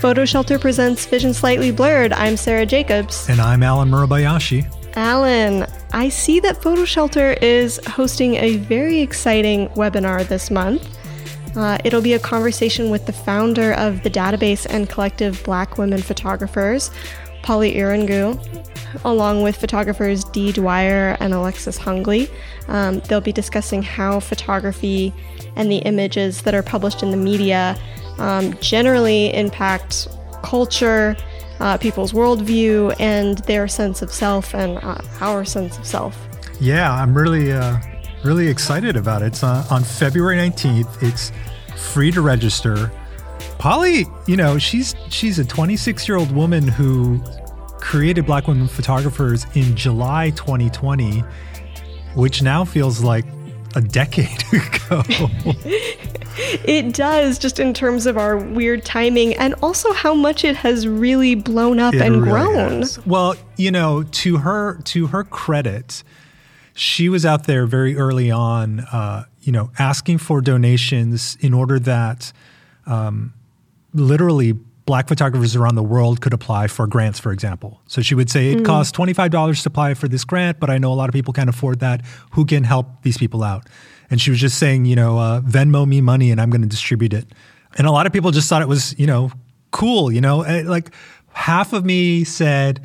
PhotoShelter presents Vision Slightly Blurred. I'm Sarah Jacobs. And I'm Allen Murabayashi. Allen, I see that PhotoShelter is hosting a very exciting webinar this month. Uh, it'll be a conversation with the founder of the database and collective Black Women Photographers, Polly Irungu, along with photographers Dee Dwyer and Alexis Hunley. Um, they'll be discussing how photography and the images that are published in the media um, generally impact culture, uh, people's worldview, and their sense of self and uh, our sense of self. Yeah, I'm really, uh, really excited about it. It's uh, on February 19th. It's free to register. Polly, you know, she's she's a 26 year old woman who created Black Women Photographers in July 2020, which now feels like a decade ago. it does, just in terms of our weird timing and also how much it has really blown up it and really grown. Has. Well, you know, to her to her credit, she was out there very early on, uh, you know, asking for donations in order that um, literally black photographers around the world could apply for grants, for example. So she would say, it mm. costs $25 to apply for this grant, but I know a lot of people can't afford that. Who can help these people out? And she was just saying, you know, uh, Venmo me money and I'm going to distribute it. And a lot of people just thought it was, you know, cool, you know, and like half of me said,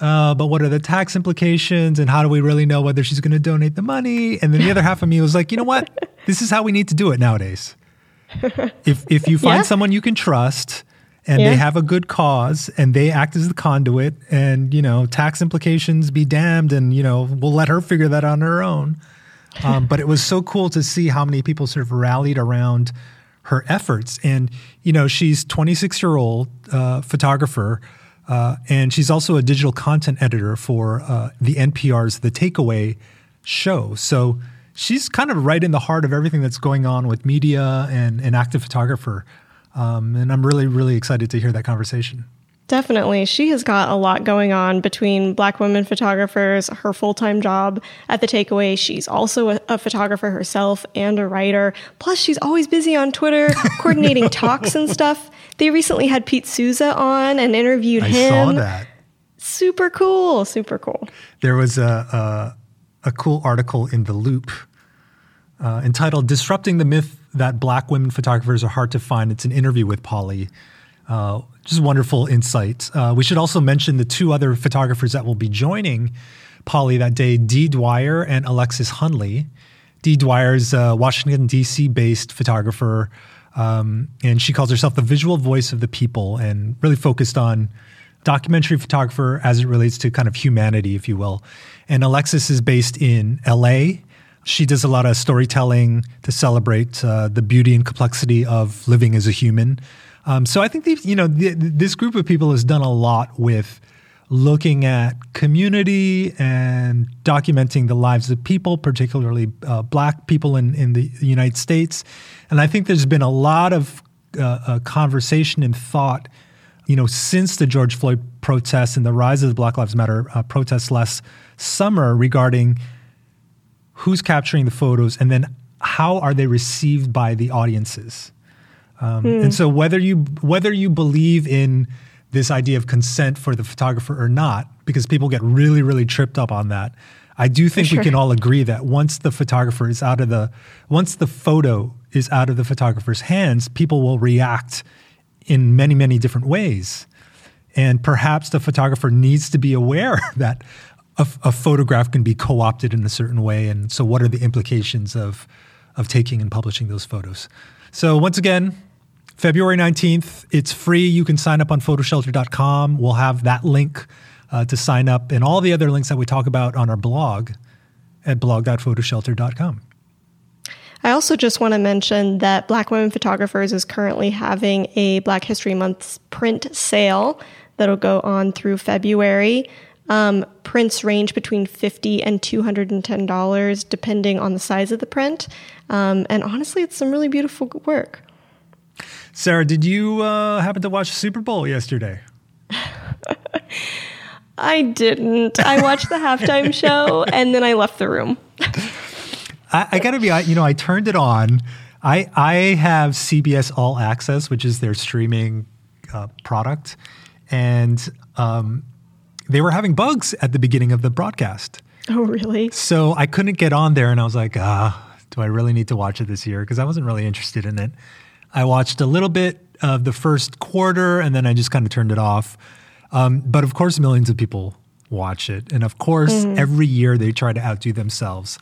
uh, but what are the tax implications and how do we really know whether she's going to donate the money? And then the other half of me was like, you know what? This is how we need to do it nowadays. If if you find yeah. someone you can trust and yeah. they have a good cause and they act as the conduit and you know tax implications be damned and you know we'll let her figure that on her own. Um, but it was so cool to see how many people sort of rallied around her efforts. And you know she's 26 year old uh, photographer uh, and she's also a digital content editor for uh, the npr's the takeaway show. So she's kind of right in the heart of everything that's going on with media and an active photographer um, and I'm really, really excited to hear that conversation. Definitely. She has got a lot going on between Black women photographers, her full time job at the takeaway. She's also a, a, photographer herself and a writer. Plus, she's always busy on Twitter coordinating talks and stuff. They recently had Pete Souza on and interviewed I him. I saw that. Super cool. Super cool. There was a, a, a cool article in The Loop uh, entitled Disrupting the Myth that black women photographers are hard to find. It's an interview with Polly. Uh, just wonderful insight. Uh, we should also mention the two other photographers that will be joining Polly that day Dee Dwyer and Alexis Hunley. Dee Dwyer is a Washington, D.C. based photographer, um, and she calls herself the visual voice of the people and really focused on documentary photographer as it relates to kind of humanity, if you will. And Alexis is based in LA she does a lot of storytelling to celebrate uh, the beauty and complexity of living as a human. Um, so I think you know this group of people has done a lot with looking at community and documenting the lives of people, particularly uh, Black people in, in the United States. And I think there's been a lot of uh, uh conversation and thought, you know, since the George Floyd protests and the rise of the Black Lives Matter uh, protests last summer regarding who's capturing the photos, and then how are they received by the audiences. Um, mm. And so whether you whether you believe in this idea of consent for the photographer or not, because people get really really tripped up on that. I do think sure. we can all agree that once the photographer is out of the once the photo is out of the photographer's hands, people will react in many many different ways. And perhaps the photographer needs to be aware that a, a, photograph can be co-opted in a certain way and so what are the implications of of taking and publishing those photos? So once again february 19th it's free. You can sign up on photoshelter.com we'll have that link uh, to sign up and all the other links that we talk about on our blog at blog.photoshelter.com I also just want to mention that Black Women Photographers is currently having a Black History Month print sale that'll go on through February. Um, prints range between fifty and two hundred and ten dollars, depending on the size of the print. Um, and honestly, it's some really beautiful work. Sarah, did you uh, happen to watch the Super Bowl yesterday? I didn't. I watched the halftime show and then I left the room. I, I got to be, you know, I turned it on. I I have CBS All Access, which is their streaming uh, product, and um, they were having bugs at the beginning of the broadcast. Oh, really? So I couldn't get on there, and I was like, ah, do I really need to watch it this year? Because I wasn't really interested in it. I watched a little bit of the first quarter, and then I just kind of turned it off. Um, but of course, millions of people watch it, and of course, mm-hmm. every year they try to outdo themselves.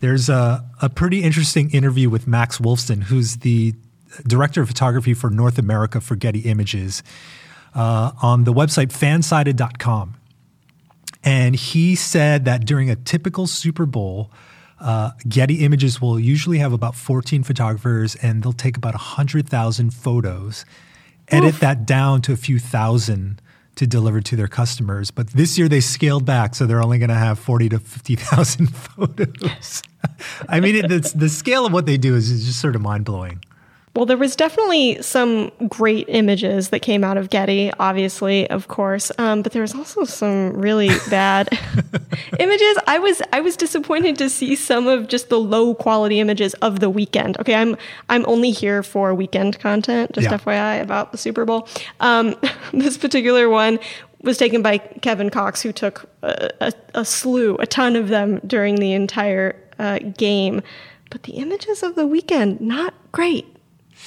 There's a, a pretty interesting interview with Max Wolfson, who's the director of photography for North America for Getty Images, uh, on the website fansided.com. And he said that during a typical Super Bowl, uh, Getty Images will usually have about 14 photographers and they'll take about 100,000 photos, edit Oof. that down to a few thousand to deliver to their customers. But this year they scaled back, so they're only going to have 40 to 50,000 photos. I mean, it, the, scale of what they do is, is just sort of mind blowing. Well, there was definitely some great images that came out of Getty, obviously, of course, um, but there was also some really bad images. I was I was disappointed to see some of just the low quality images of the Weeknd. Okay, I'm I'm only here for Weeknd content, just yeah. FYI about the Super Bowl. Um, this particular one was taken by Kevin Cox, who took a, a, a slew, a ton of them during the entire uh, game. But the images of the Weeknd, not great.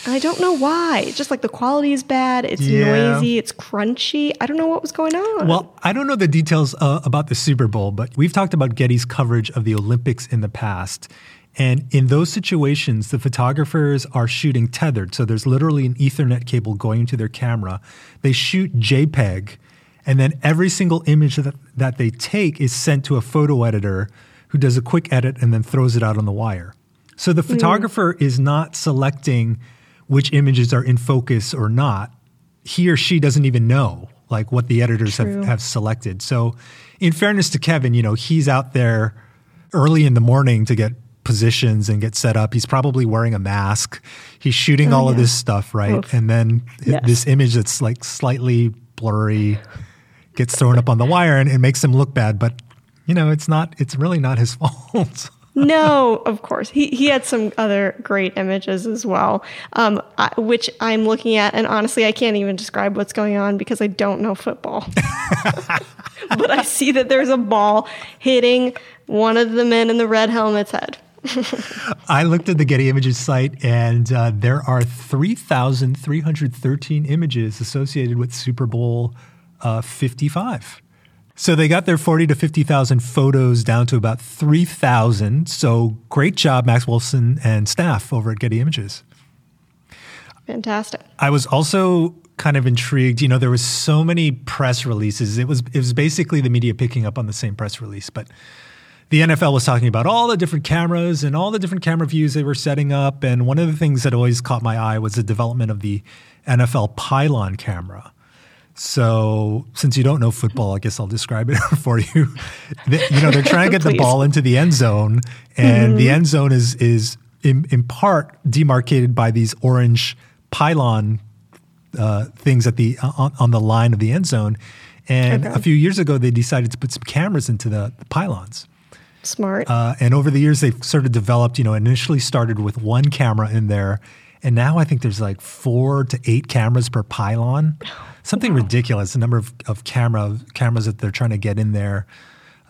I don't know why. just like the quality is bad. It's yeah. noisy. It's crunchy. I don't know what was going on. Well, I don't know the details uh, about the Super Bowl, but we've talked about Getty's coverage of the Olympics in the past. And in those situations, the photographers are shooting tethered. So there's literally an Ethernet cable going to their camera. They shoot JPEG, and then every single image that, that they take is sent to a photo editor who does a quick edit and then throws it out on the wire. So the hmm. photographer mm. is not selecting which images are in focus or not, he or she doesn't even know like what the editors have, have selected. So in fairness to Kevin, you know, he's out there early in the morning to get positions and get set up. He's probably wearing a mask. He's shooting oh, all yeah. of this stuff, right? Oof. And then yes. this image that's like slightly blurry gets thrown up on the wire and it makes him look bad, but you know, it's not it's really not his fault no, of course. He he had some other great images as well, um, I, which I'm looking at, and honestly, I can't even describe what's going on because I don't know football. but I see that there's a ball hitting one of the men in the red helmet's head. I looked at the Getty Images site, and uh, there are 3,313 images associated with Super Bowl uh, 55. So they got their 40 to 50,000 photos down to about 3,000. So great job, Max Wilson and staff over at Getty Images. Fantastic. I was also kind of intrigued. You know, there was so many press releases. It was it was basically the media picking up on the same press release, but the NFL was talking about all the different cameras and all the different camera views they were setting up. And one of the things that always caught my eye was the development of the NFL pylon camera. So, since you don't know football, I guess I'll describe it for you. They, you know, they're trying to get the ball into the end zone, and mm-hmm. the end zone is is in, in part demarcated by these orange pylon uh, things at the on, on, the line of the end zone. And okay. a few years ago, they decided to put some cameras into the, the pylons. Smart. Uh, and over the years, they've sort of developed. You know, initially started with one camera in there, and now I think there's like four to eight cameras per pylon something wow. ridiculous. The number of, of camera cameras that they're trying to get in there.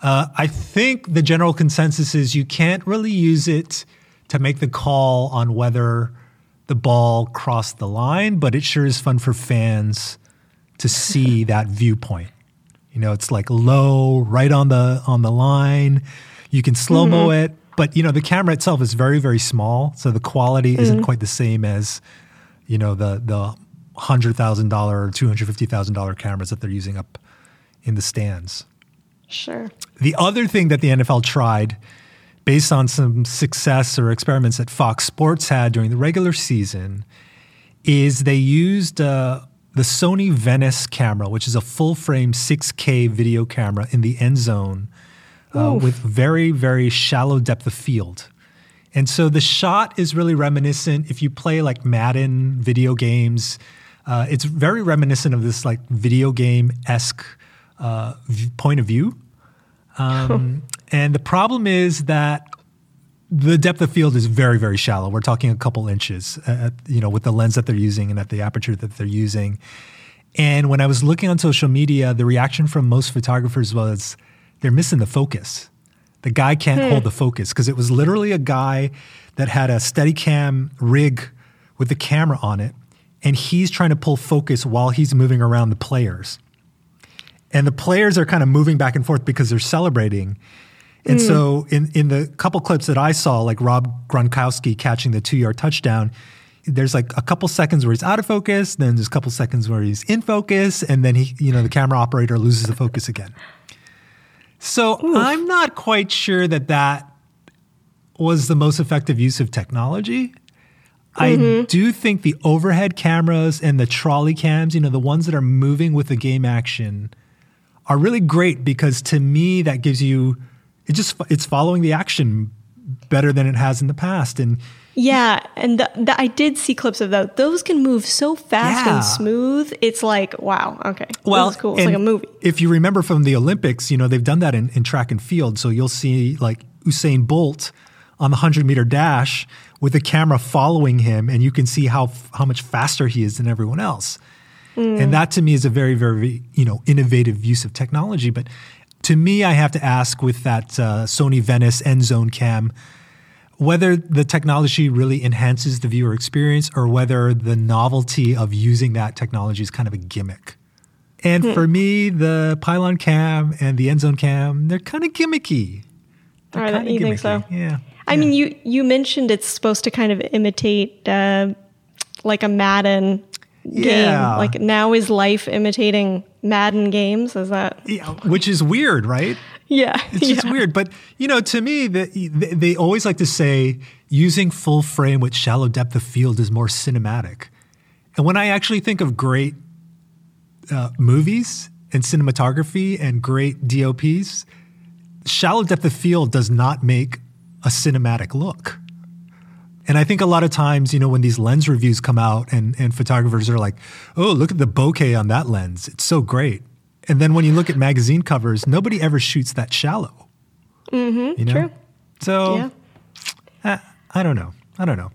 Uh, I think the general consensus is you can't really use it to make the call on whether the ball crossed the line, but it sure is fun for fans to see that viewpoint. You know, it's like low, right on the on the line. You can slow mo mm-hmm. it, but you know the camera itself is very very small, so the quality mm-hmm. isn't quite the same as you know the the hundred thousand dollar or two hundred fifty thousand dollar cameras that they're using up in the stands. Sure. The other thing that the NFL tried, based on some success or experiments that Fox Sports had during the regular season, is they used uh, the Sony Venice camera, which is a full frame 6K video camera in the end zone uh, with very, very shallow depth of field. And so the shot is really reminiscent. If you play like Madden video games, uh, it's very reminiscent of this like video game esque uh, point of view. Um, and the problem is that the depth of field is very very shallow. We're talking a couple inches, at, you know, with the lens that they're using and at the aperture that they're using. And when I was looking on social media, the reaction from most photographers was they're missing the focus. The guy can't hmm. hold the focus because it was literally a guy that had a Steadicam rig with the camera on it, and he's trying to pull focus while he's moving around the players. And the players are kind of moving back and forth because they're celebrating. And hmm. so in, in the couple clips that I saw, like Rob Gronkowski catching the two yard touchdown, there's like a couple seconds where he's out of focus, then there's a couple seconds where he's in focus, and then he, you know, the camera operator loses the focus again. So I'm not quite sure that that was the most effective use of technology. I mm-hmm. do think the overhead cameras and the trolley cams, you know, the ones that are moving with the game action, are really great because to me that gives you it just it's following the action better than it has in the past. And Yeah, and the, the, I did see clips of those. Those can move so fast Yeah. and smooth. It's like, wow, okay. well this is cool. It's like a movie. if you remember from the olympics you know they've done that in, in track and field so you'll see like usain bolt on the 100 meter dash with the camera following him and you can see how how much faster he is than everyone else and that to me is a very very you know innovative use of technology but to me i have to ask with that uh, sony venice end zone cam whether the technology really enhances the viewer experience or whether the novelty of using that technology is kind of a gimmick and for me the pylon cam and the end zone cam they're kind of gimmicky They're Are they? kinda You think so? gimmicky. yeah I mean, you you mentioned it's supposed to kind of imitate uh, like a Madden game. Yeah. Like now is life imitating Madden games? Is that? Yeah, which is weird, right? Yeah, It's just yeah. weird. But, you know, to me, the, they, they always like to say using full frame with shallow depth of field is more cinematic. And when I actually think of great uh, movies and cinematography and great DOPs, shallow depth of field does not make a cinematic look. And I think a lot of times, you know, when these lens reviews come out and, and photographers are like, oh, look at the bokeh on that lens. It's so great. And then when you look at magazine covers, nobody ever shoots that shallow. Mm-hmm, you know? true. So Yeah. uh, I don't know. I don't know.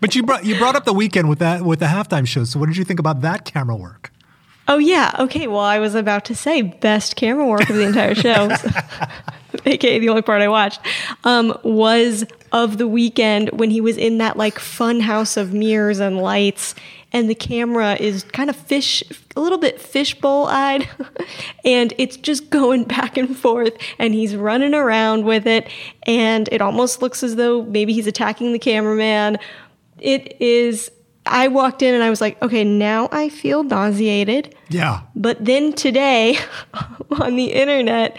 but you brought you brought up the Weeknd with that with the halftime show. So what did you think about that camera work? Oh yeah. Okay. Well, I was about to say best camera work of the entire show, aka the only part I watched, um, was of the weekend when he was in that like fun house of mirrors and lights, and the camera is kind of fish, a little bit fishbowl eyed, and it's just going back and forth, and he's running around with it, and it almost looks as though maybe he's attacking the cameraman. It is. I walked in and I was like, okay, now I feel nauseated. Yeah. But then today on the internet,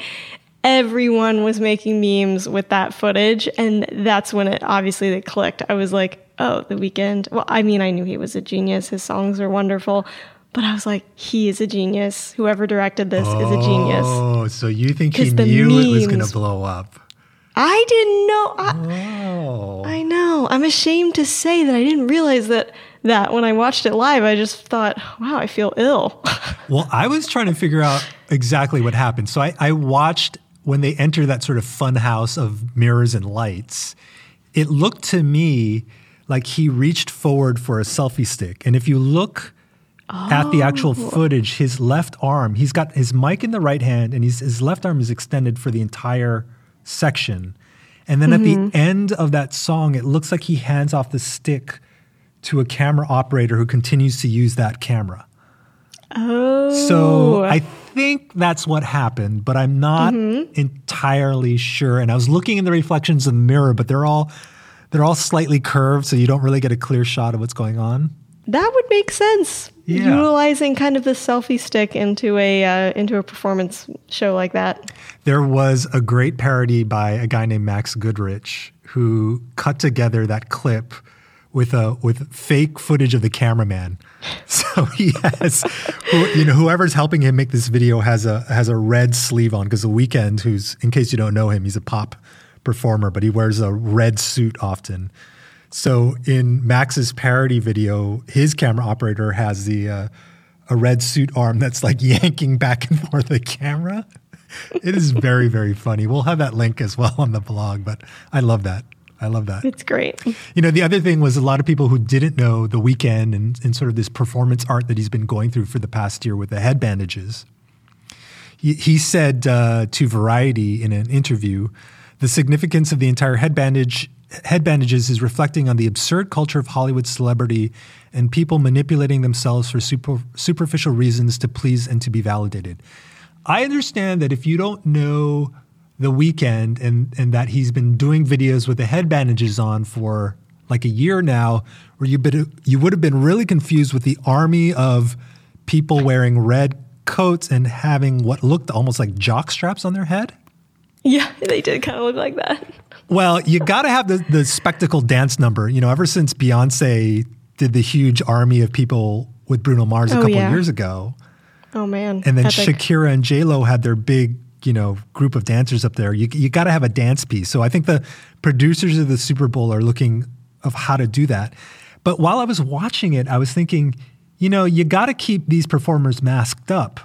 everyone was making memes with that footage. And that's when it obviously it clicked. I was like, oh, the Weeknd. Well, I mean, I knew he was a genius. His songs are wonderful. But I was like, he is a genius. Whoever directed this is a genius. Oh, so you think he knew it was going to blow up? I didn't know. I, Oh. I know. I'm ashamed to say that I didn't realize that that when I watched it live, I just thought, wow, I feel ill. Well, I was trying to figure out exactly what happened. So I, I watched when they enter that sort of fun house of mirrors and lights. It looked to me like he reached forward for a selfie stick. And if you look at the actual oh. footage, his left arm, he's got his mic in the right hand and his left arm is extended for the entire section. And then at the mm-hmm. end of that song, it looks like he hands off the stick to a camera operator who continues to use that camera. oh. So I think that's what happened, but I'm not mm-hmm. entirely sure. And I was looking in the reflections of the mirror, but they're all they're all slightly curved, so you don't really get a clear shot of what's going on. That would make sense. Yeah. Utilizing kind of the selfie stick into a uh, into a performance show like that. There was a great parody by a guy named Max Goodrich who cut together that clip with a with fake footage of the cameraman. So he has, who, you know, whoever's helping him make this video has a has a red sleeve on because the Weeknd, who's in case you don't know him, he's a pop performer, but he wears a red suit often. So in Max's parody video, his camera operator has the uh, a red suit arm that's like yanking back and forth the camera. It is very very funny. We'll have that link as well on the blog, but I love that. I love that. It's great. You know, the other thing was a lot of people who didn't know the Weeknd and, and sort of this performance art that he's been going through for the past year with the head bandages. He, he said uh, to Variety in an interview, the significance of the entire head bandage head bandages is reflecting on the absurd culture of Hollywood celebrity and people manipulating themselves for super, superficial reasons to please and to be validated. I understand that if you don't know the Weeknd and and that he's been doing videos with the head bandages on for like a year now, where you you would have been really confused with the army of people wearing red coats and having what looked almost like jock straps on their head. Yeah, they did kind of look like that. Well, you got to have the the spectacle dance number. You know, ever since Beyonce did the huge army of people with Bruno Mars a Oh, couple yeah. years ago, Oh man. and then Epic. Shakira and J Lo had their big, you know, group of dancers up there. You you got to have a dance piece. So I think the producers of the Super Bowl are looking of how to do that. But while I was watching it, I was thinking, you know, you got to keep these performers masked up.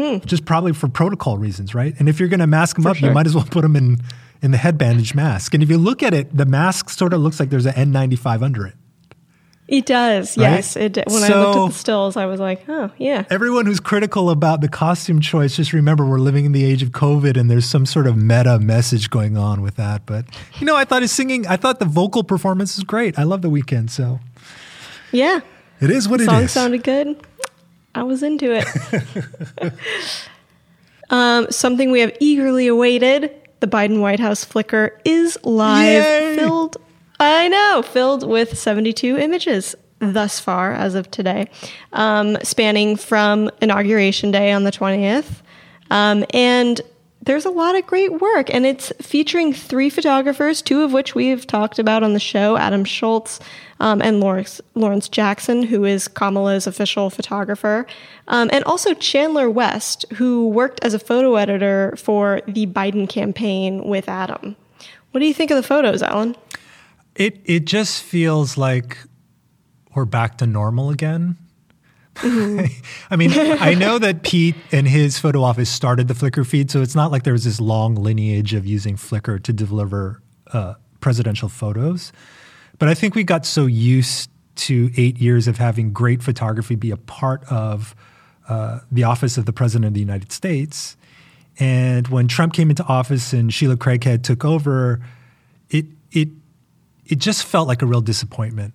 Hmm. Just probably for protocol reasons, right? And if you're going to mask them up, you might as well put them in in the head bandage mask. And if you look at it, the mask sort of looks like there's an N95 under it. It does. Right? Yes. It did. when I looked at the stills, I was like, oh yeah. Everyone who's critical about the costume choice, just remember we're living in the age of COVID and there's some sort of meta message going on with that. But, you know, I thought his singing, I thought the vocal performance was great. I love the Weeknd. So Yeah. it is what it song is. sounded good. I was into it. um, something we have eagerly awaited: the Biden White House Flickr is live, Yay! filled. I know, filled with 72 images thus far as of today, um, spanning from inauguration day on the 20th, um, and there's a lot of great work, and it's featuring three photographers, two of which we've talked about on the show Adam Schultz um, and Lawrence, Lawrence Jackson, who is Kamala's official photographer, um, and also Chandler West, who worked as a photo editor for the Biden campaign with Adam. What do you think of the photos, Allen? It, it just feels like we're back to normal again. I mean, I know that Pete and his photo office started the Flickr feed, so it's not like there was this long lineage of using Flickr to deliver uh, presidential photos. But I think we got so used to eight years of having great photography be a part of uh, the office of the President of the United States. And when Trump came into office and Sheila Craighead took over, it it it just felt like a real disappointment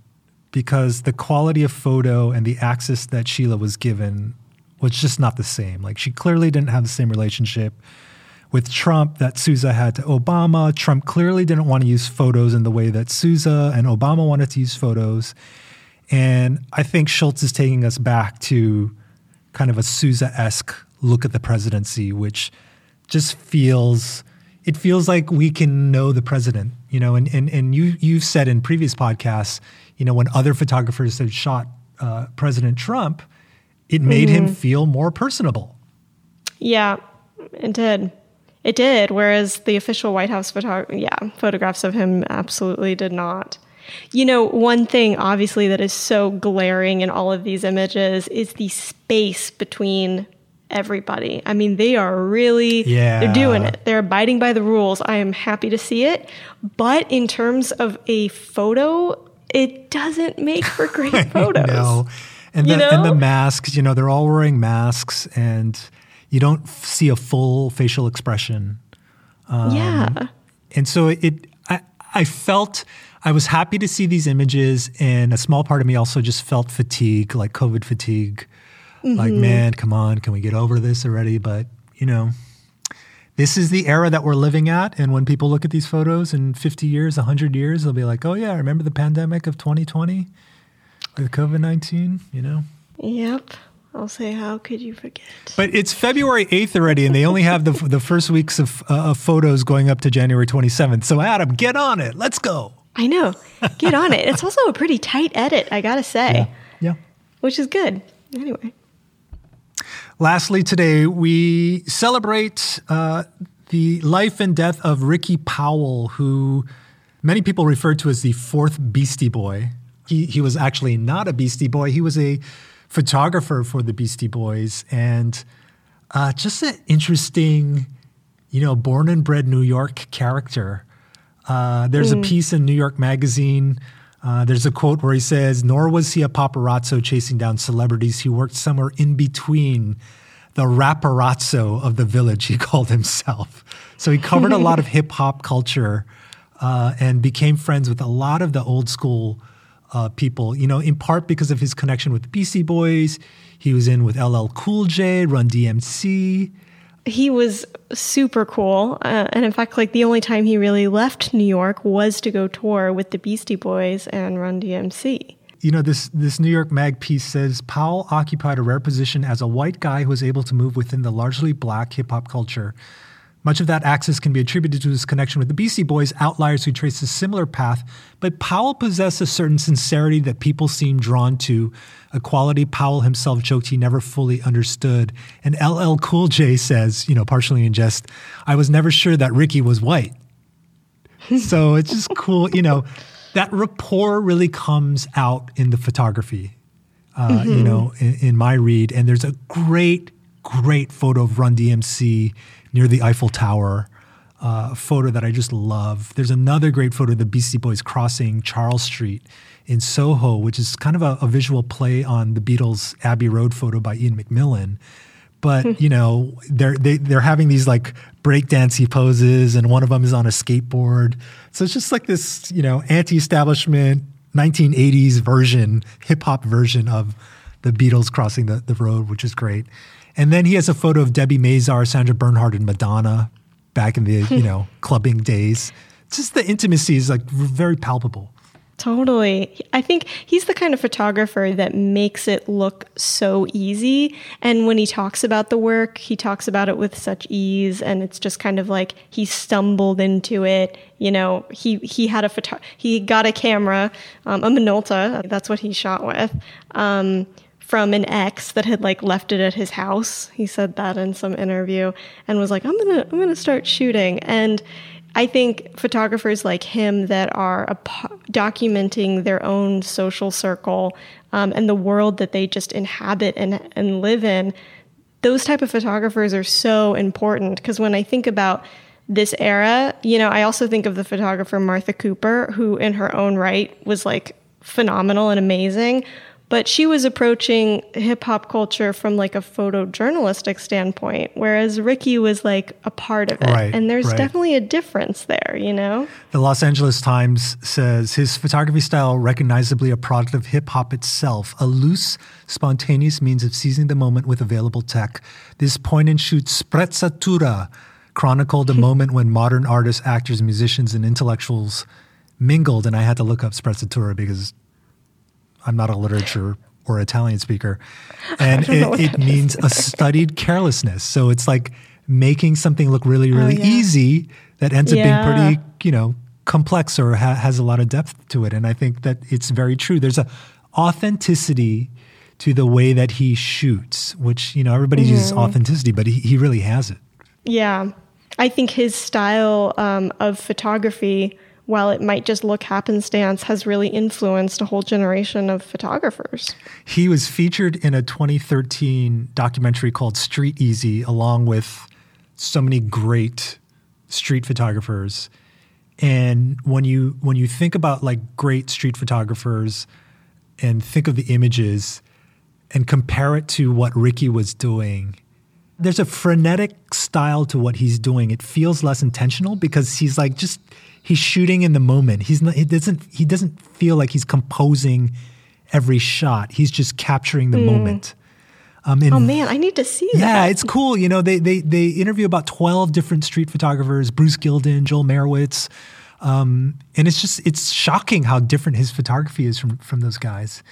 because the quality of photo and the access that Sheila was given was just not the same. Like she clearly didn't have the same relationship with Trump that Souza had to Obama. Trump clearly didn't want to use photos in the way that Souza and Obama wanted to use photos. And I think Schultz is taking us back to kind of a Souza esque look at the presidency, which just feels it feels like we can know the president, you know, and and, and you you've said in previous podcasts, you know, when other photographers have shot uh, President Trump, it made him feel more personable. Yeah, it did. It did. Whereas the official White House photo- yeah, photographs of him absolutely did not. You know, one thing obviously that is so glaring in all of these images is the space between everybody. I mean, they are really Yeah. they're doing it. They're abiding by the rules. I am happy to see it. But in terms of a photo, it doesn't make for great photos. No. And the, You and the masks, you know, they're all wearing masks and you don't see a full facial expression. Um, yeah. And so it, I, I felt, I was happy to see these images, and a small part of me also just felt fatigue, like COVID fatigue. Like, mm-hmm. man, come on, can we get over this already? But, you know, this is the era that we're living at. And when people look at these photos in 50 years, 100 years, they'll be like, oh, yeah, I remember the pandemic of 2020 with COVID 19, you know? Yep. I'll say, how could you forget? But it's February 8th already, and they only have the, the first weeks of, uh, of photos going up to January 27th. So, Adam, get on it. Let's go. I know. Get on it. It's also a pretty tight edit, I gotta say, Yeah. which is good. Anyway. Lastly, today we celebrate uh, the life and death of Ricky Powell, who many people refer to as the fourth Beastie Boy. He, he was actually not a Beastie Boy, he was a photographer for the Beastie Boys. And uh, just an interesting, you know, born and bred New York character. Uh, there's a piece in New York Magazine. Uh, there's a quote where he says, Nor was he a paparazzo chasing down celebrities. He worked somewhere in between the raparazzo of the village, he called himself. So he covered a lot of hip hop culture uh, and became friends with a lot of the old school uh, people, you know, in part because of his connection with the Beastie Boys. He was in with LL Cool J, Run DMC. He was super cool. Uh, and in fact, like the only time he really left New York was to go tour with the Beastie Boys and Run DMC. You know, this, this New York Mag piece says Powell occupied a rare position as a white guy who was able to move within the largely black hip hop culture much of that access can be attributed to his connection with the Beastie Boys, outliers who trace a similar path, but Powell possessed a certain sincerity that people seemed drawn to, a quality Powell himself joked he never fully understood. And LL Cool J says, you know, partially in jest, I was never sure that Ricky was white. so it's just cool, you know, that rapport really comes out in the photography, uh, mm-hmm. you know, in, in my read. And there's a great, great photo of Run DMC near the Eiffel Tower. Uh, photo that I just love. There's another great photo of the Beastie Boys crossing Charles Street in Soho, which is kind of a, a visual play on the Beatles' Abbey Road photo by Iain Macmillan. But you know, they're they, they're having these like breakdancey poses, and one of them is on a skateboard. So it's just like this, you know, anti-establishment 1980s version, hip hop version of the Beatles crossing the, the road, which is great. And then he has a photo of Debbie Mazar, Sandra Bernhard, and Madonna back in the you know clubbing days. Just the intimacy is like very palpable. Totally. I think he's the kind of photographer that makes it look so easy. And when he talks about the work, he talks about it with such ease. And it's just kind of like he stumbled into it. You know, he, he had a photo, he got a camera, um, a Minolta. That's what he shot with. Um, from an ex that had like left it at his house. He said that in some interview and was like, I'm going to I'm going to start shooting. And I think photographers like him that are documenting their own social circle um, and the world that they just inhabit and, and live in, those type of photographers are so important because when I think about this era, you know, I also think of the photographer Martha Cooper, who in her own right was like phenomenal and amazing, but she was approaching hip hop culture from like a photojournalistic standpoint, whereas Ricky was like a part of it. Right, and there's right. definitely a difference there, you know? The Los Angeles Times says his photography style recognizably a product of hip hop itself, a loose, spontaneous means of seizing the moment with available tech. This point and shoot sprezzatura chronicled a moment when modern artists, actors, musicians, and intellectuals mingled. And I had to look up sprezzatura because I'm not a literature or Italian speaker. And it, it means a studied carelessness. So it's like making something look really, oh, really oh, yeah. easy that ends yeah. up being pretty, you know, complex or ha- has a lot of depth to it. And I think that it's very true. There's a authenticity to the way that he shoots, which, you know, everybody mm-hmm. uses authenticity, but he, he really has it. Yeah. I think his style um, of photography while it might just look happenstance, has really influenced a whole generation of photographers. He was featured in a 2013 documentary called Street Easy, along with so many great street photographers. And when you when you think about like great street photographers and think of the images and compare it to what Ricky was doing, there's a frenetic style to what he's doing. It feels less intentional because he's like just he's shooting in the moment. He's not. He doesn't. He doesn't feel like he's composing every shot. He's just capturing the mm. moment. Um, and, oh man, I need to see yeah, that. Yeah, it's cool. You know, they they they interview about twelve different street photographers: Bruce Gilden, Joel Meyerowitz, um, and it's just it's shocking how different his photography is from from those guys.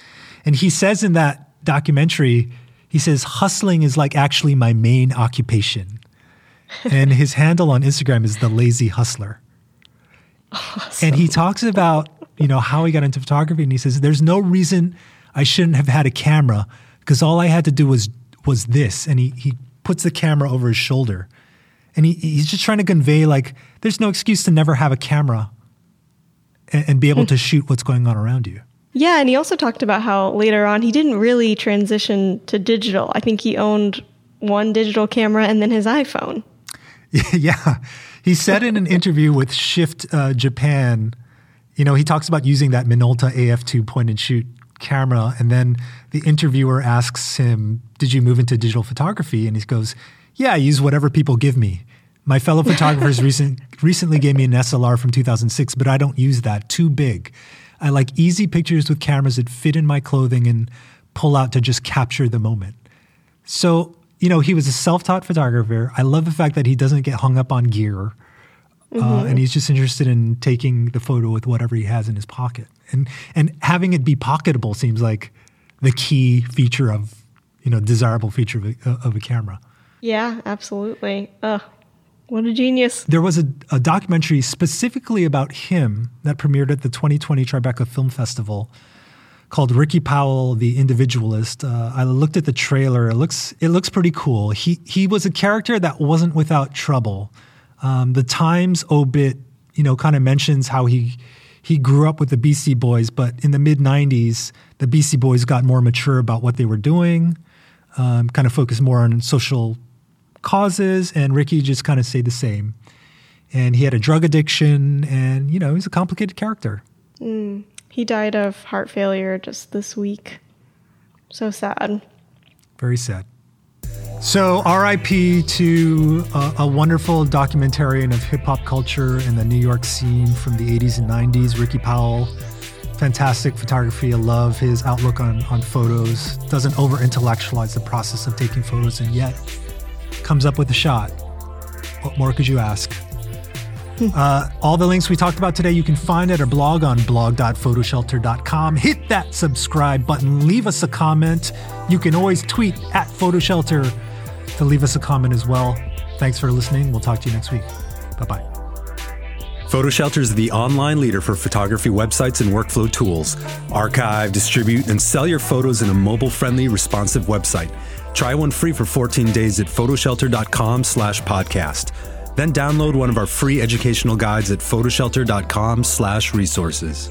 And he says in that documentary, he says hustling is like actually my main occupation, and his handle on Instagram is the lazy hustler. Awesome. And he talks about, you know, how he got into photography and he says there's no reason I shouldn't have had a camera because all I had to do was was this and he he puts the camera over his shoulder. And he, he's just trying to convey like there's no excuse to never have a camera and, and be able hmm. to shoot what's going on around you. Yeah, and he also talked about how later on he didn't really transition to digital. I think he owned one digital camera and then his iPhone. yeah. He said in an interview with Shift uh, Japan, you know, he talks about using that Minolta AF2 point and shoot camera. And then the interviewer asks him, Did you move into digital photography? And he goes, Yeah, I use whatever people give me. My fellow photographers recent, recently gave me an SLR from 2006, but I don't use that. Too big. I like easy pictures with cameras that fit in my clothing and pull out to just capture the moment. So, you know, he was a self taught photographer. I love the fact that he doesn't get hung up on gear. Uh, mm-hmm. Uh, and he's just interested in taking the photo with whatever he has in his pocket, and and having it be pocketable seems like the key feature of you know desirable feature of a, of a camera. Yeah, absolutely. Ugh, what a genius. There was a, a, documentary specifically about him that premiered at the 2020 Tribeca Film Festival called Ricky Powell, the Individualist. Uh, I looked at the trailer. It looks it looks pretty cool. He he was a character that wasn't without trouble. Um, the Times obit, you know, kind of mentions how he he grew up with the Beastie Boys, but in the mid '90s, the Beastie Boys got more mature about what they were doing, um, kind of focused more on social causes, and Ricky just kind of stayed the same. And he had a drug addiction, and you know, he's a complicated character. Mm. He died of heart failure just this week. So sad. Very sad. So, RIP to a, a wonderful documentarian of hip hop culture in the New York scene from the 80s and 90s, Ricky Powell. Fantastic photography. I love his outlook on, on photos. Doesn't over intellectualize the process of taking photos, and yet comes up with a shot. What more could you ask? Uh, all the links we talked about today you can find at our blog on blog.photoshelter.com. Hit that subscribe button, leave us a comment. You can always tweet at photoshelter to leave us a comment as well. Thanks for listening. We'll talk to you next week. Bye bye. PhotoShelter is the online leader for photography websites and workflow tools. Archive, distribute, and sell your photos in a mobile-friendly, responsive website. Try one free for 14 days at photoshelter.com slash podcast. Then download one of our free educational guides at photoshelter.com slash resources.